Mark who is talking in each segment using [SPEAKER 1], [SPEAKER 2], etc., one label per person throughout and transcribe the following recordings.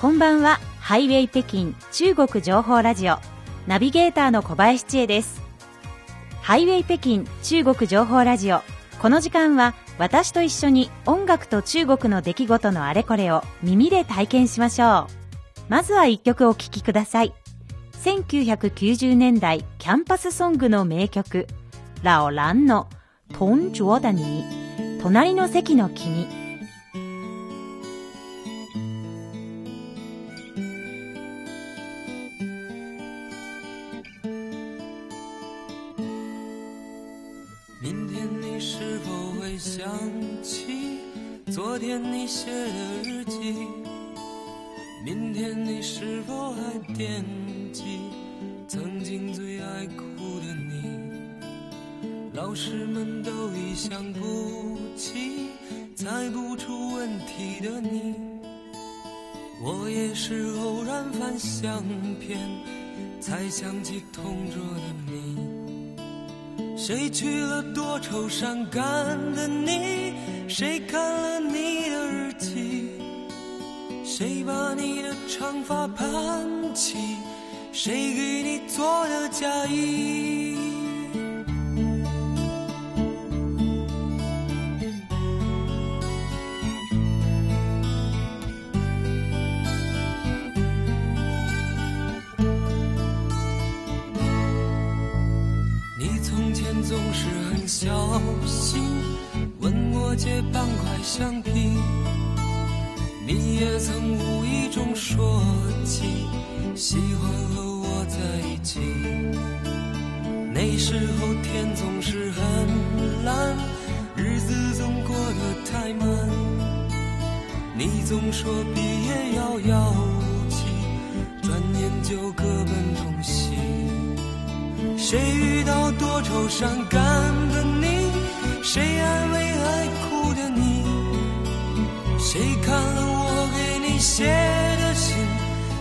[SPEAKER 1] こんばんは。ハイウェイ北京中国情報ラジオ。ナビゲーターの小林千恵です。ハイウェイ北京中国情報ラジオ。この時間は私と一緒に音楽と中国の出来事のあれこれを耳で体験しましょう。まずは一曲お聴きください。1990年代キャンパスソングの名曲ラオランのトンジュオダニー。隣の席の君。
[SPEAKER 2] 你写的日记？明天你是否还惦记曾经最爱哭的你？老师们都已想不起猜不出问题的你，我也是偶然翻相片才想起同桌。谁娶了多愁善感的你？谁看了你的日记？谁把你的长发盘起？谁给你做的嫁衣？块橡皮。你也曾无意中说起，喜欢和我在一起。那时候天总是很蓝，日子总过得太慢。你总说毕业遥遥无期，转眼就各奔东西。谁遇到多愁善感写的信？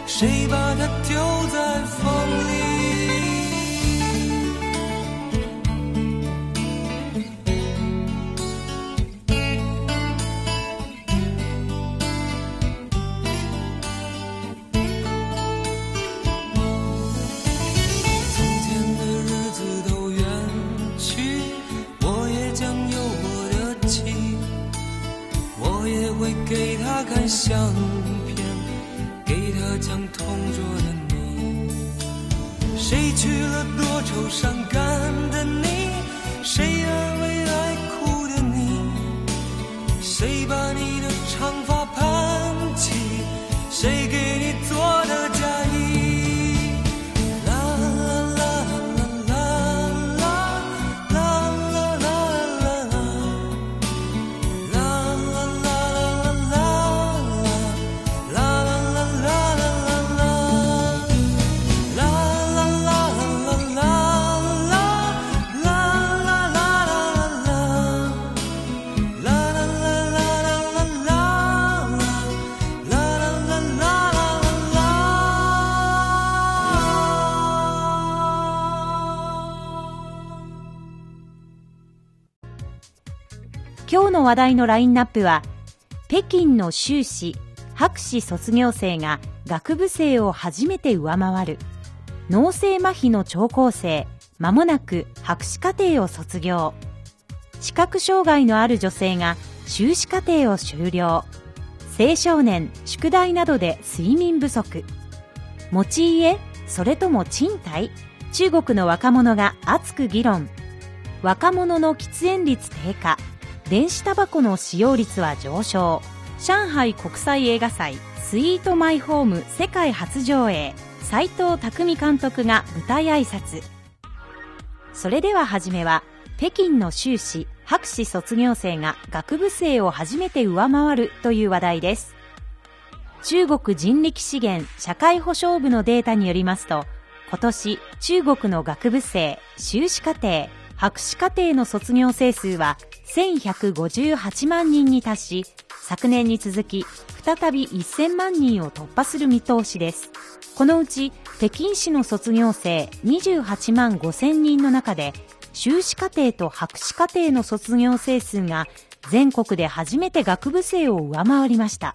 [SPEAKER 2] 谁把它丢在风里？
[SPEAKER 1] の話題のラインナップは北京の修士博士卒業生が学部生を初めて上回る脳性麻痺の聴講生まもなく博士課程を卒業。視覚障害のある女性が修士課程を修了。青少年宿題などで睡眠不足。持ち家それとも賃貸？中国の若者が熱く議論。若者の喫煙率低下。電子タバコの使用率は上昇。上海国際映画祭スイートマイホーム世界初上映。斉藤匠監督が舞台挨拶。それでは初めは北京の修士博士卒業生が学部生を初めて上回るという話題です。中国人力資源社会保障部のデータによりますと今年中国の学部生修士課程博士課程の卒業生数は1158万人に達し昨年に続き再び1000万人を突破する見通しです。このうち北京市の卒業生28万5000人の中で修士課程と博士課程の卒業生数が全国で初めて学部生を上回りました。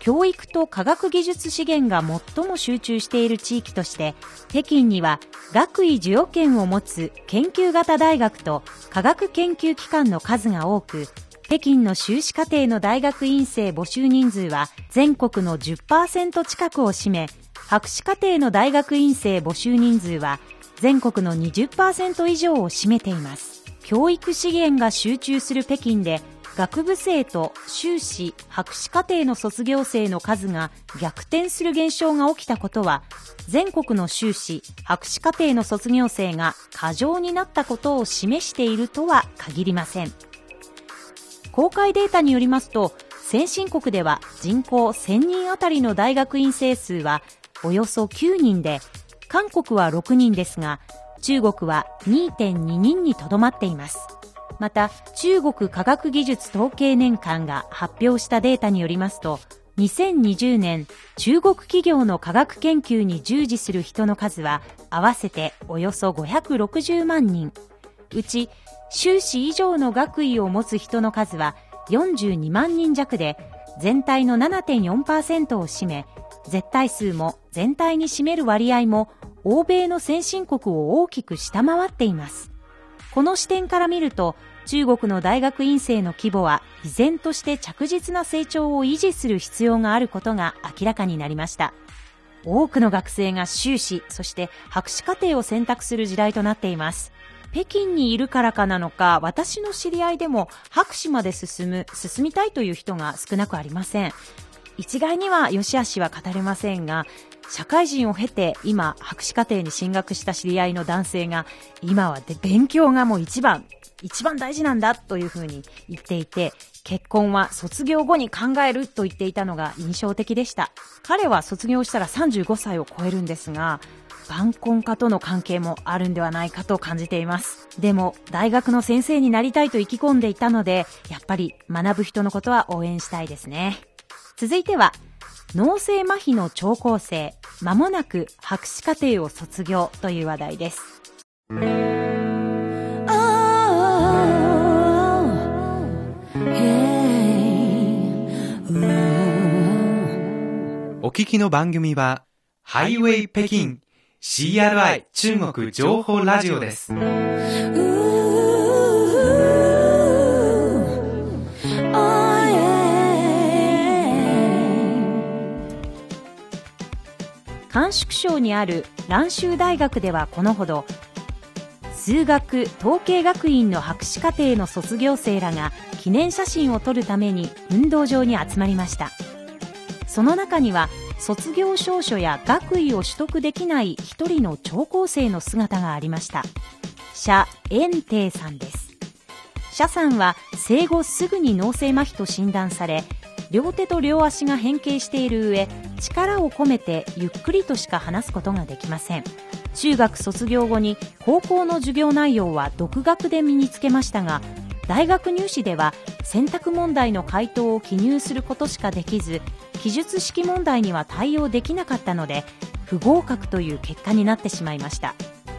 [SPEAKER 1] 教育と科学技術資源が最も集中している地域として北京には学位授与権を持つ研究型大学と科学研究機関の数が多く北京の修士課程の大学院生募集人数は全国の10%近くを占め博士課程の大学院生募集人数は全国の20%以上を占めています。教育資源が集中する北京で学部生と修士、博士課程の卒業生の数が逆転する現象が起きたことは、全国の修士、博士課程の卒業生が過剰になったことを示しているとは限りません。公開データによりますと、先進国では人口1000人あたりの大学院生数はおよそ9人で、韓国は6人ですが、中国は2.2人にとどまっています。また中国科学技術統計年間が発表したデータによりますと2020年中国企業の科学研究に従事する人の数は合わせておよそ560万人。うち修士以上の学位を持つ人の数は42万人弱で全体の7.4%を占め絶対数も全体に占める割合も欧米の先進国を大きく下回っています。この視点から見ると中国の大学院生の規模は依然として着実な成長を維持する必要があることが明らかになりました。多くの学生が修士そして博士課程を選択する時代となっています。北京にいるからかなのか私の知り合いでも博士まで進む進みたいという人が少なくありません。一概には良し悪しは語れませんが社会人を経て今博士課程に進学した知り合いの男性が今は勉強がもう一番。一番大事なんだというふうに言っていて結婚は卒業後に考えると言っていたのが印象的でした。彼は卒業したら35歳を超えるんですが晩婚化との関係もあるんではないかと感じています。でも大学の先生になりたいと意気込んでいたのでやっぱり学ぶ人のことは応援したいですね。続いては脳性麻痺の聴講生まもなく博士課程を卒業という話題です。
[SPEAKER 3] 聞きの番組は、ハイウェイ北京 CRI 中国情報ラジオです。
[SPEAKER 1] 甘粛省にある蘭州大学ではこのほど数学統計学院の博士課程の卒業生らが記念写真を撮るために運動場に集まりましたその中には卒業証書や学位を取得できない一人の聴講生の姿がありました。謝炎帝さんです。謝さんは生後すぐに脳性麻痺と診断され両手と両足が変形している上力を込めてゆっくりとしか話すことができません。中学卒業後に高校の授業内容は独学で身につけましたが大学入試では選択問題の回答を記入することしかできず記述式問題には対応できなかったので不合格という結果になってしまいました。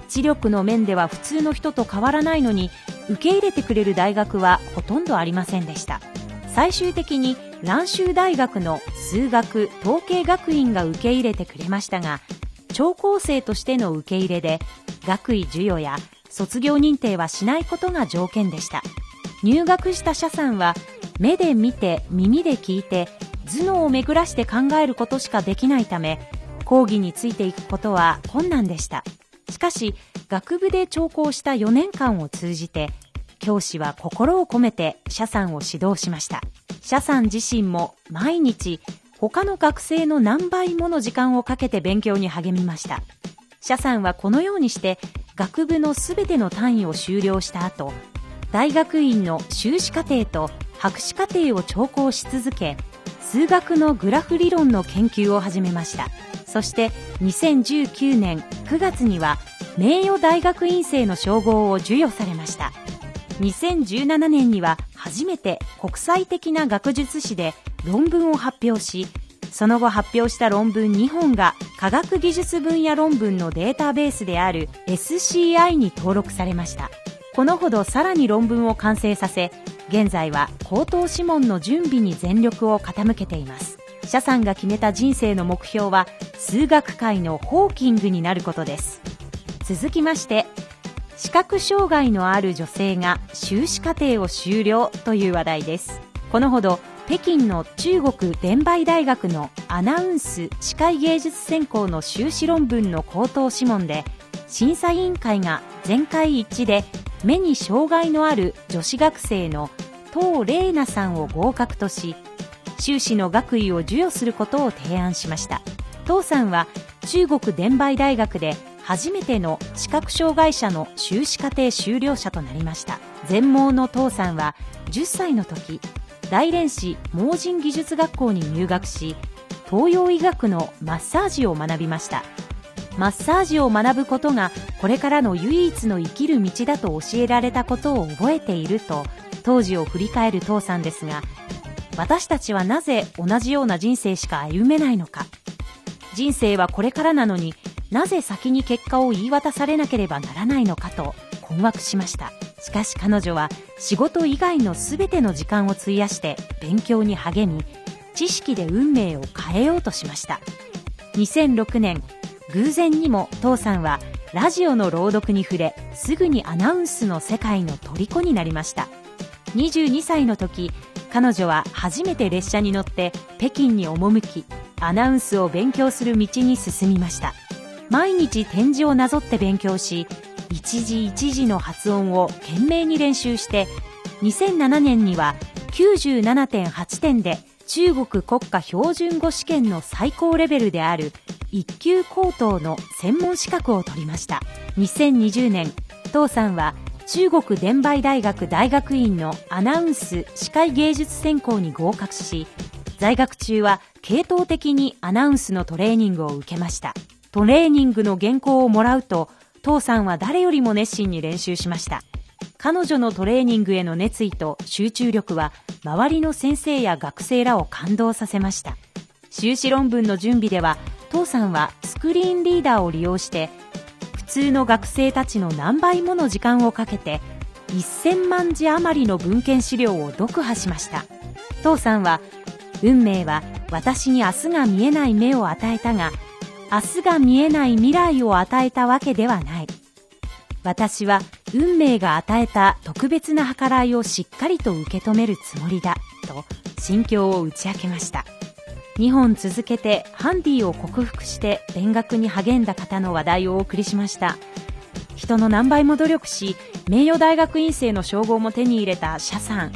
[SPEAKER 1] 知力の面では普通の人と変わらないのに受け入れてくれる大学はほとんどありませんでした。最終的に蘭州大学の数学統計学院が受け入れてくれましたが聴講生としての受け入れで学位授与や卒業認定はしないことが条件でした。入学した社さんは目で見て耳で聞いて頭脳を巡らして考えることしかできないため講義についていくことは困難でした。しかし学部で聴講した4年間を通じて教師は心を込めて社さんを指導しました。社さん自身も毎日他の学生の何倍もの時間をかけて勉強に励みました。社さんはこのようにして学部のすべての単位を修了した後大学院の修士課程と博士課程を聴講し続け数学のグラフ理論の研究を始めました。そして2019年9月には名誉大学院生の称号を授与されました。2017年には初めて国際的な学術誌で論文を発表しその後発表した論文2本が科学技術分野論文のデータベースである SCI に登録されました。このほどさらに論文を完成させ現在は口頭諮問の準備に全力を傾けています。謝さんが決めた人生の目標は数学界のホーキングになることです。続きまして視覚障害のある女性が修士課程を修了という話題です。このほど北京の中国伝媒大学のアナウンス視界芸術専攻の修士論文の口頭諮問で審査委員会が全会一致で目に障害のある女子学生の唐玲奈さんを合格とし修士の学位を授与することを提案しました。唐さんは中国伝媒大学で初めての視覚障害者の修士課程修了者となりました。全盲の唐さんは10歳の時大連市盲人技術学校に入学し東洋医学のマッサージを学びました。マッサージを学ぶことがこれからの唯一の生きる道だと教えられたことを覚えていると当時を振り返る父さんですが私たちはなぜ同じような人生しか歩めないのか。人生はこれからなのになぜ先に結果を言い渡されなければならないのかと困惑しました。しかし彼女は仕事以外の全ての時間を費やして勉強に励み知識で運命を変えようとしました。2006年偶然にも父さんはラジオの朗読に触れすぐにアナウンスの世界の虜になりました。22歳の時彼女は初めて列車に乗って北京に赴きアナウンスを勉強する道に進みました。毎日点字をなぞって勉強し一字一字の発音を懸命に練習して2007年には97.8点で中国国家標準語試験の最高レベルである一級高等の専門資格を取りました。2020年父さんは中国伝媒大学大学院のアナウンス視界芸術専攻に合格し在学中は系統的にアナウンスのトレーニングを受けました。トレーニングの原稿をもらうと父さんは誰よりも熱心に練習しました。彼女のトレーニングへの熱意と集中力は周りの先生や学生らを感動させました。修士論文の準備では父さんはスクリーンリーダーを利用して普通の学生たちの何倍もの時間をかけて1000万字余りの文献資料を読破しました。父さんは運命は私に明日が見えない目を与えたが明日が見えない未来を与えたわけではない。私は運命が与えた特別な計らいをしっかりと受け止めるつもりだと心境を打ち明けました。2本続けてハンディを克服して勉学に励んだ方の話題をお送りしました。人の何倍も努力し名誉大学院生の称号も手に入れた謝さん。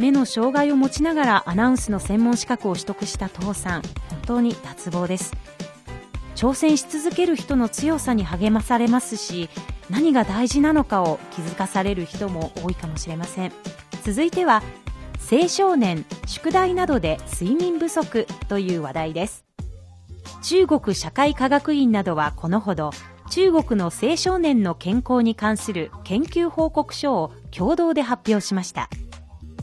[SPEAKER 1] 目の障害を持ちながらアナウンスの専門資格を取得した父さん。本当に脱帽です。挑戦し続ける人の強さに励まされますし何が大事なのかを気づかされる人も多いかもしれません。続いては青少年宿題などで睡眠不足という話題です。中国社会科学院などはこのほど中国の青少年の健康に関する研究報告書を共同で発表しました。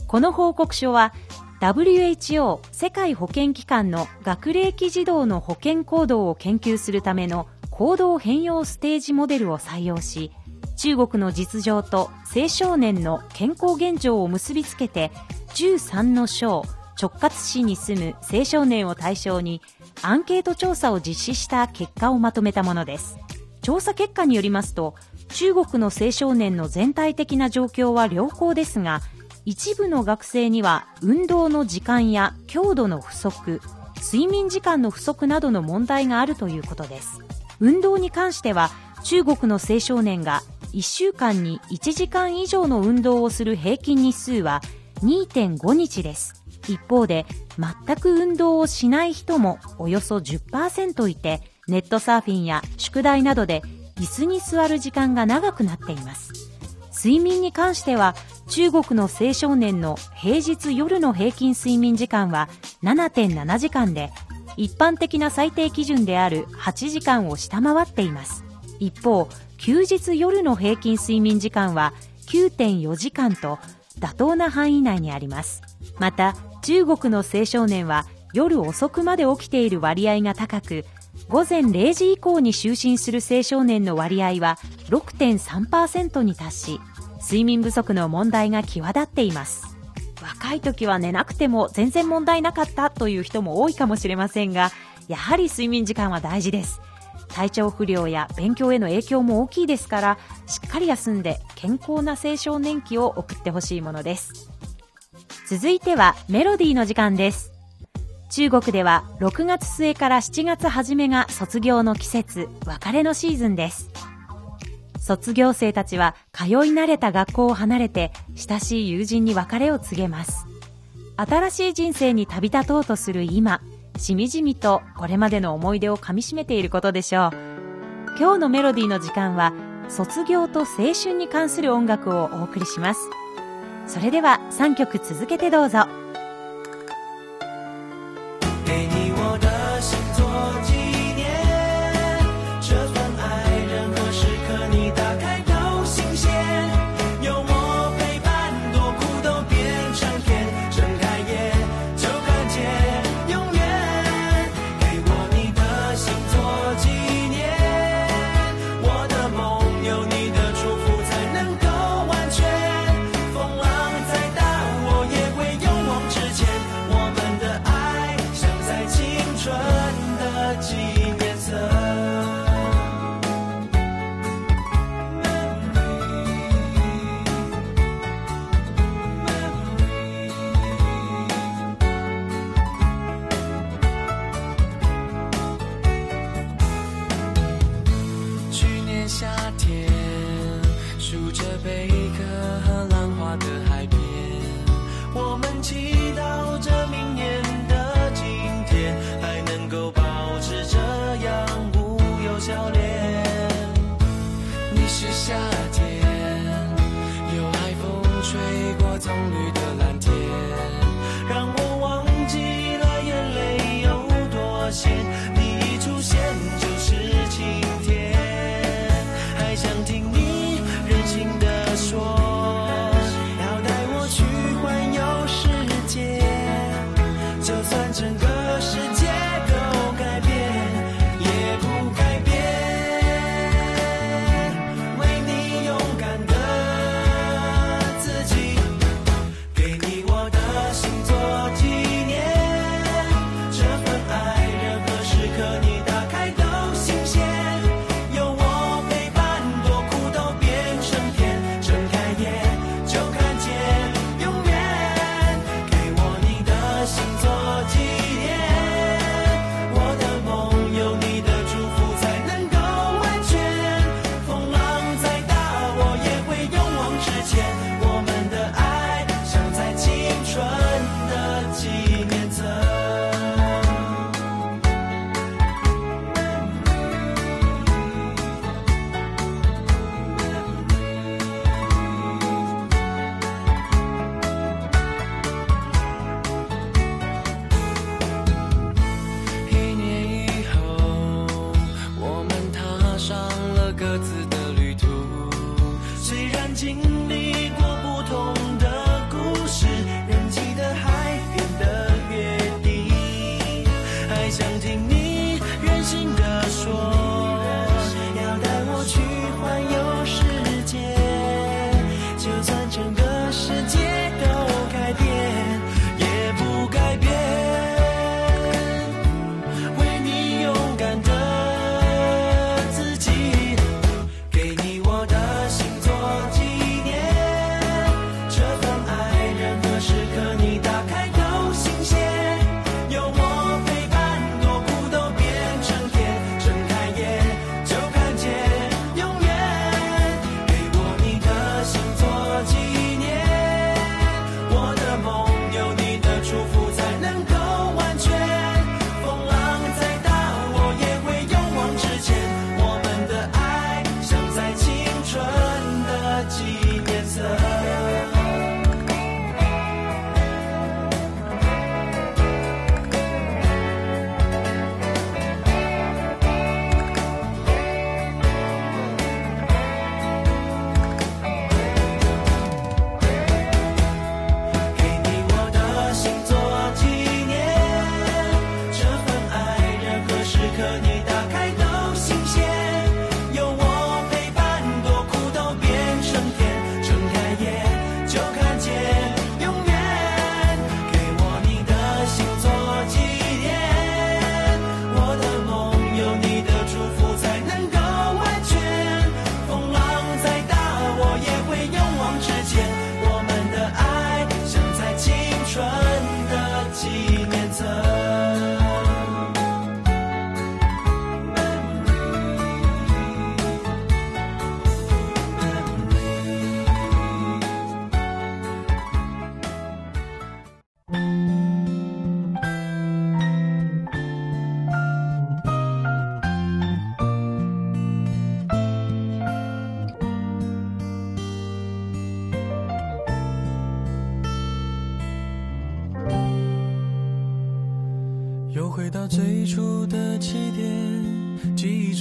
[SPEAKER 1] この報告書は WHO 世界保健機関の学齢期児童の保健行動を研究するための行動変容ステージモデルを採用し中国の実情と青少年の健康現状を結びつけて13の省直轄市に住む青少年を対象にアンケート調査を実施した結果をまとめたものです。調査結果によりますと中国の青少年の全体的な状況は良好ですが一部の学生には運動の時間や強度の不足睡眠時間の不足などの問題があるということです。運動に関しては中国の青少年が1週間に1時間以上の運動をする平均日数は2.5日です。一方で全く運動をしない人もおよそ10%いてネットサーフィンや宿題などで椅子に座る時間が長くなっています。睡眠に関しては中国の青少年の平日夜の平均睡眠時間は7.7時間で一般的な最低基準である8時間を下回っています。一方休日夜の平均睡眠時間は9.4時間と妥当な範囲内にありますまた中国の青少年は夜遅くまで起きている割合が高く午前0時以降に就寝する青少年の割合は6.3%に達し睡眠不足の問題が際立っています若い時は寝なくても全然問題なかったという人も多いかもしれませんが、やはり睡眠時間は大事です。体調不良や勉強への影響も大きいですから、しっかり休んで健康な青少年期を送ってほしいものです。続いてはメロディーの時間です。中国では6月末から7月初めが卒業の季節、別れのシーズンです。卒業生たちは通い慣れた学校を離れて親しい友人に別れを告げます。新しい人生に旅立とうとする今、しみじみとこれまでの思い出をかみしめていることでしょう。今日のメロディーの時間は卒業と青春に関する音楽をお送りします。それでは3曲続けてどうぞ。
[SPEAKER 2] 又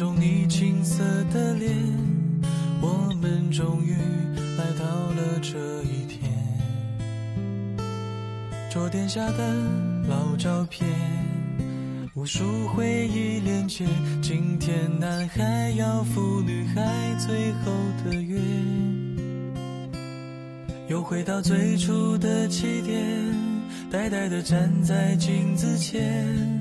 [SPEAKER 2] 中你青涩的脸，我们终于来到了这一天。桌垫下的老照片，无数回忆连接。今天男孩要赴女孩最后的约，又回到最初的起点。呆呆地站在镜子前，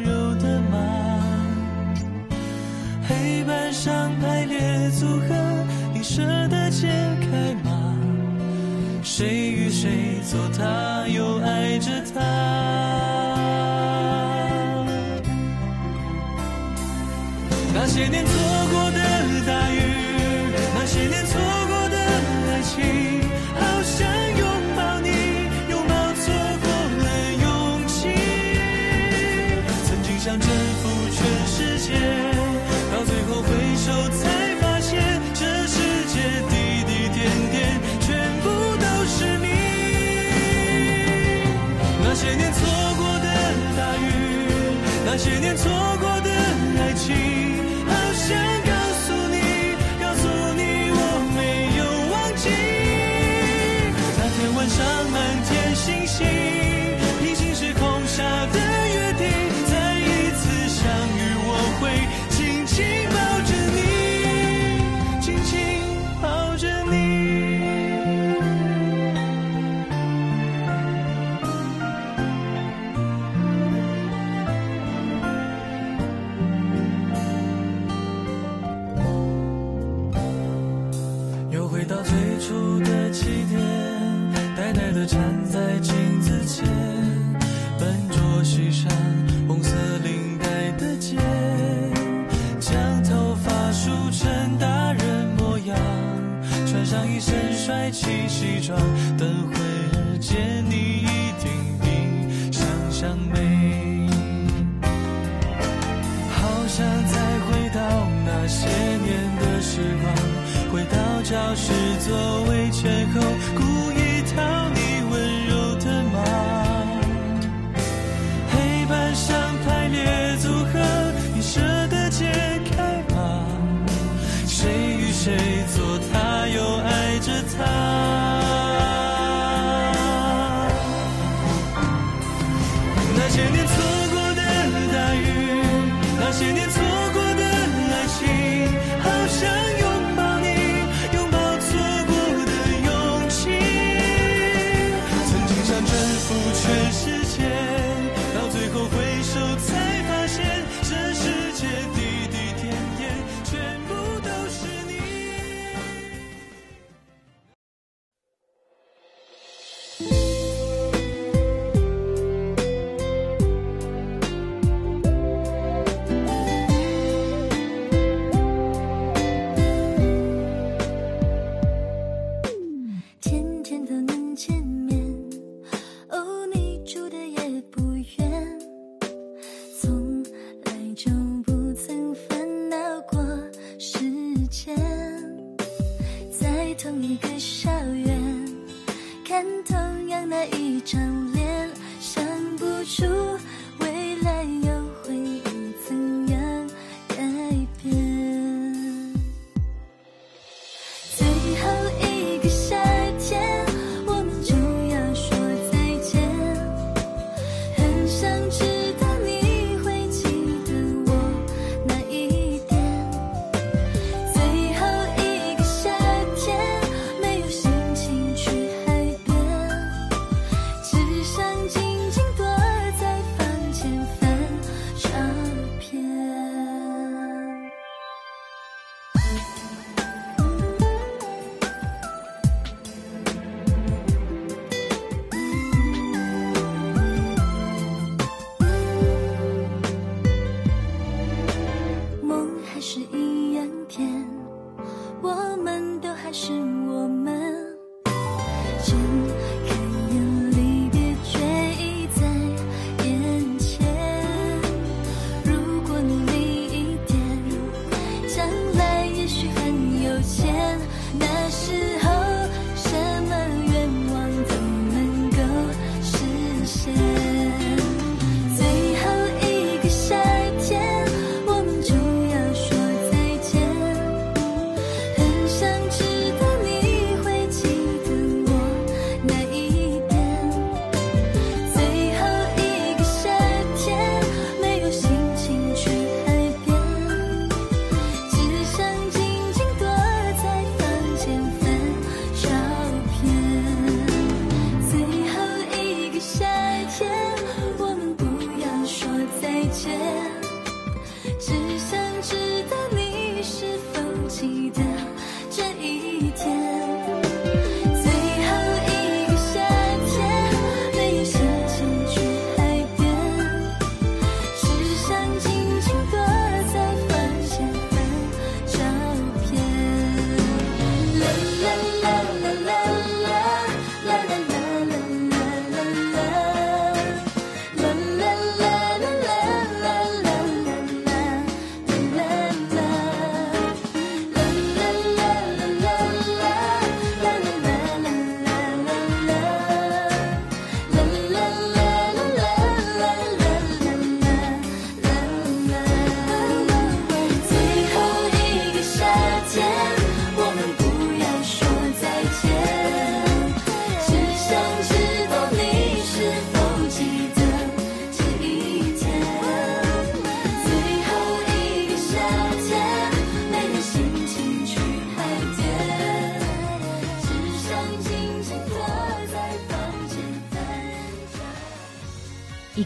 [SPEAKER 2] 柔黑板上排列组合，你舍得解开吗？谁与谁做他，又爱着他？那些年错
[SPEAKER 4] 走。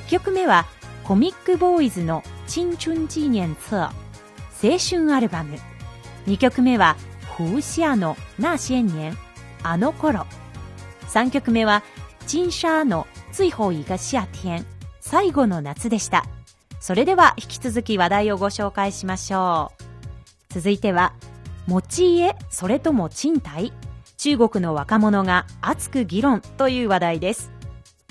[SPEAKER 1] 1曲目はコミックボーイズの「チンチュンチーニェンツア青春アルバム。2曲目はフーシアの那些年あの頃。3曲目はチンシャーの最後一个夏天最後の夏でした。それでは引き続き話題をご紹介しましょう。続いては持ち家それとも賃貸？中国の若者が熱く議論という話題です。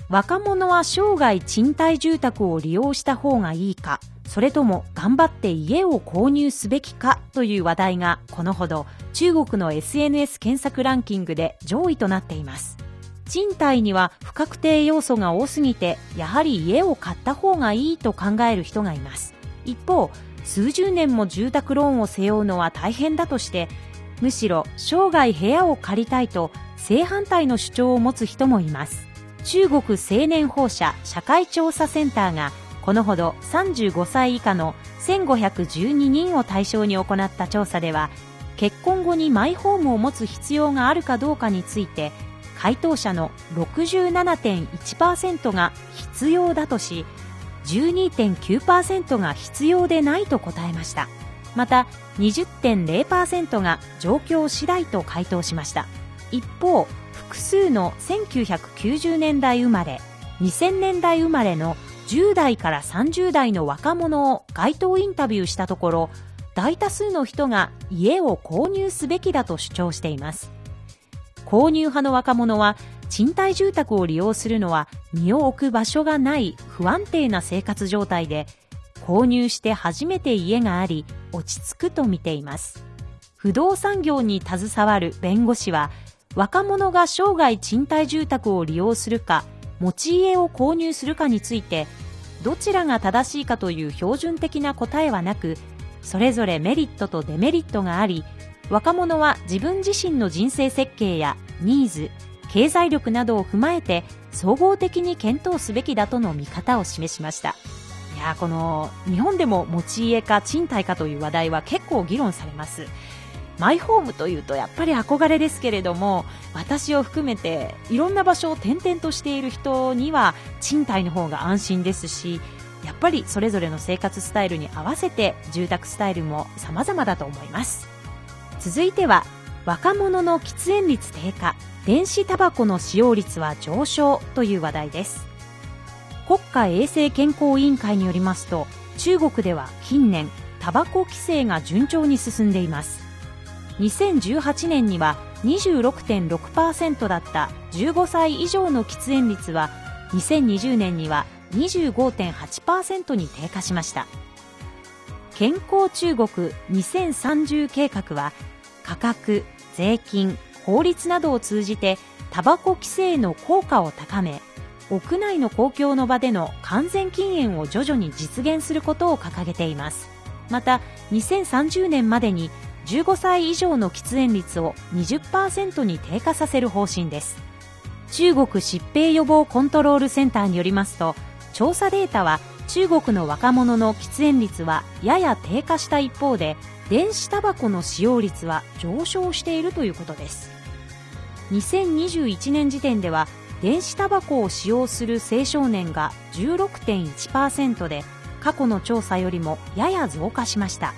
[SPEAKER 1] 若者は生涯賃貸住宅を利用した方がいいかそれとも頑張って家を購入すべきかという話題がこのほど中国の SNS 検索ランキングで上位となっています。賃貸には不確定要素が多すぎてやはり家を買った方がいいと考える人がいます。一方数十年も住宅ローンを背負うのは大変だとしてむしろ生涯部屋を借りたいと正反対の主張を持つ人もいます。中国青年放射社会調査センターがこのほど35歳以下の1512人を対象に行った調査では結婚後にマイホームを持つ必要があるかどうかについて回答者の67.1%が必要だとし12.9%が必要でないと答えました。また20.0%が状況次第と回答しました。一方複数の1990年代生まれ2000年代生まれの10代から30代の若者を街頭インタビューしたところ大多数の人が家を購入すべきだと主張しています。購入派の若者は賃貸住宅を利用するのは身を置く場所がない不安定な生活状態で購入して初めて家があり落ち着くと見ています。不動産業に携わる弁護士は若者が生涯賃貸住宅を利用するか持ち家を購入するかについてどちらが正しいかという標準的な答えはなくそれぞれメリットとデメリットがあり若者は自分自身の人生設計やニーズ経済力などを踏まえて総合的に検討すべきだとの見方を示しました。いやこの日本でも持ち家か賃貸かという話題は結構議論されます。マイホームというとやっぱり憧れですけれども私を含めていろんな場所を転々としている人には賃貸の方が安心ですしやっぱりそれぞれの生活スタイルに合わせて住宅スタイルも様々だと思います。続いては若者の喫煙率低下電子タバコの使用率は上昇という話題です。国家衛生健康委員会によりますと中国では近年タバコ規制が順調に進んでいます。2018年には26.6%だった15歳以上の喫煙率は2020年には25.8%に低下しました。健康中国2030計画は価格税金法律などを通じてタバコ規制の効果を高め屋内の公共の場での完全禁煙を徐々に実現することを掲げています。また2030年までに15歳以上の喫煙率を20%に低下させる方針です。中国疾病予防コントロールセンターによりますと調査データは中国の若者の喫煙率はやや低下した一方で電子タバコの使用率は上昇しているということです。2021年時点では電子タバコを使用する青少年が16.1%で過去の調査よりもやや増加しました。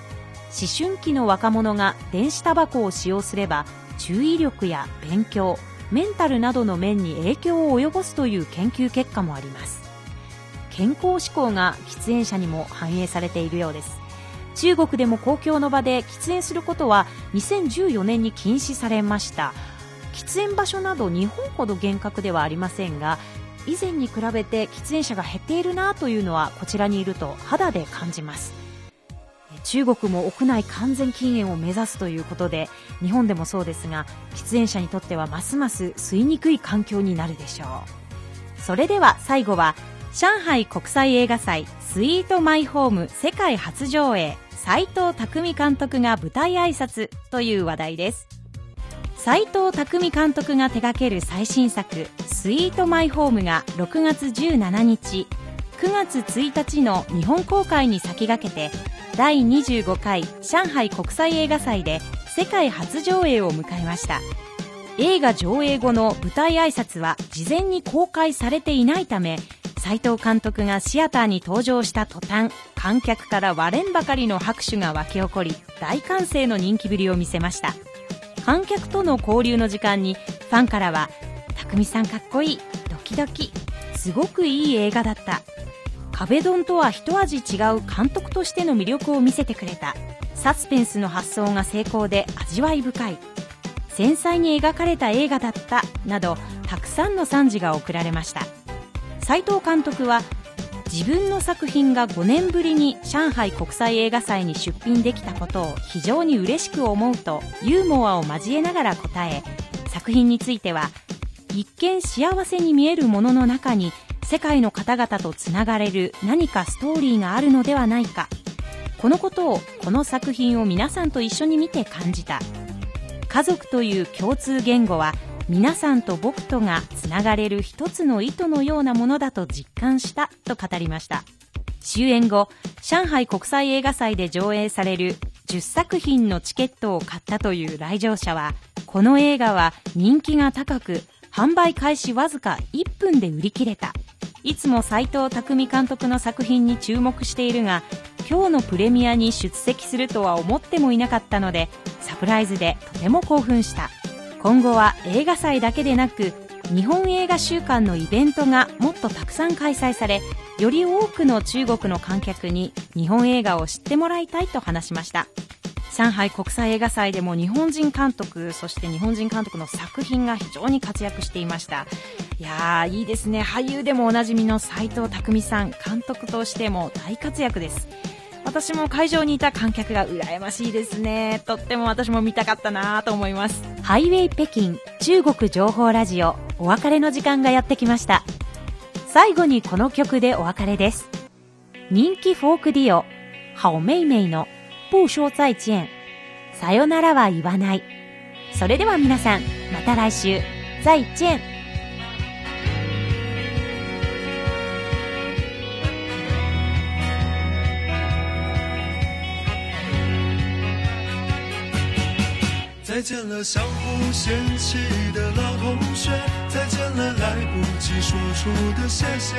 [SPEAKER 1] 思春期の若者が電子タバコを使用すれば注意力や勉強メンタルなどの面に影響を及ぼすという研究結果もあります。健康志向が喫煙者にも反映されているようです。中国でも公共の場で喫煙することは2014年に禁止されました。喫煙場所など日本ほど厳格ではありませんが以前に比べて喫煙者が減っているなというのはこちらにいると肌で感じます。中国も屋内完全禁煙を目指すということで日本でもそうですが喫煙者にとってはますます吸いにくい環境になるでしょう。それでは最後は上海国際映画祭スイートマイホーム世界初上映斉藤匠監督が舞台挨拶という話題です。斉藤匠監督が手掛ける最新作「スイートマイホーム」が6月17日9月1日の日本公開に先駆けて第25回上海国際映画祭で世界初上映を迎えました。映画上映後の舞台挨拶は事前に公開されていないため斉藤監督がシアターに登場した途端観客から割れんばかりの拍手が沸き起こり大歓声の人気ぶりを見せました。観客との交流の時間にファンからは「匠さんかっこいいドキドキすごくいい映画だった」壁ドンとは一味違う監督としての魅力を見せてくれた。サスペンスの発想が成功で味わい深い。繊細に描かれた映画だったなどたくさんの賛辞が贈られました。斉藤監督は自分の作品が5年ぶりに上海国際映画祭に出品できたことを非常に嬉しく思うとユーモアを交えながら答え作品については一見幸せに見えるものの中に世界の方々とつながれる何かストーリーがあるのではないか。このことをこの作品を皆さんと一緒に見て感じた。家族という共通言語は皆さんと僕とがつながれる一つの糸のようなものだと実感したと語りました。終演後上海国際映画祭で上映される10作品のチケットを買ったという来場者はこの映画は人気が高く販売開始わずか1分で売り切れた。いつも斉藤匠監督の作品に注目しているが今日のプレミアに出席するとは思ってもいなかったのでサプライズでとても興奮した。今後は映画祭だけでなく日本映画週間のイベントがもっとたくさん開催されより多くの中国の観客に日本映画を知ってもらいたいと話しました。上海国際映画祭でも日本人監督そして日本人監督の作品が非常に活躍していました。いやーいいですね。俳優でもおなじみの斉藤匠さん監督としても大活躍です。私も会場にいた観客が羨ましいですね。とっても私も見たかったなと思います。ハイウェイ北京中国情報ラジオお別れの時間がやってきました。最後にこの曲でお別れです。人気フォークディオハオメイメイの不说再见さよならは言わない。それでは皆さんまた来週。再见
[SPEAKER 5] 再见了相互嫌弃的老同学，再见了来不及说出的谢谢，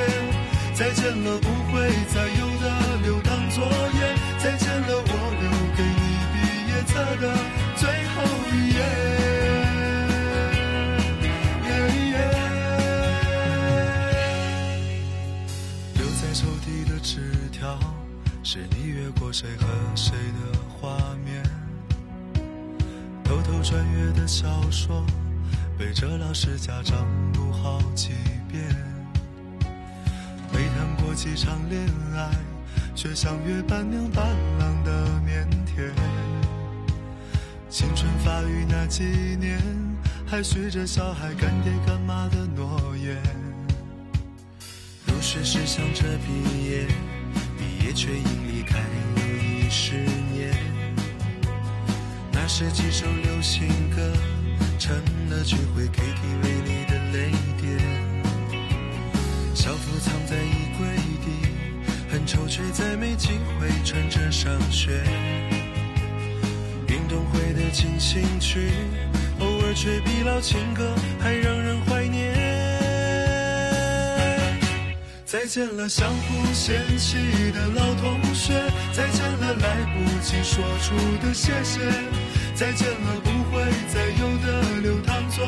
[SPEAKER 5] 再见了不会再有的留堂作业，再见了我留给你毕业册的最后一页。留在抽屉的纸条，是你越过谁和谁的画面。偷偷穿越的小说，背着老师家长读好几遍。几场恋爱，却像约伴娘伴郎的腼腆。青春发育那几年，还许着小孩干爹干妈的诺言。入学时想着毕业，毕业却因离开又一十年。那是几首流行歌，成了聚会 KTV 很丑却再没机会穿着上学。运动会的进行曲，偶尔却比老情歌还让人怀念。再见了相互嫌弃的老同学，再见了来不及说出的谢谢，再见了不会再有的流淌作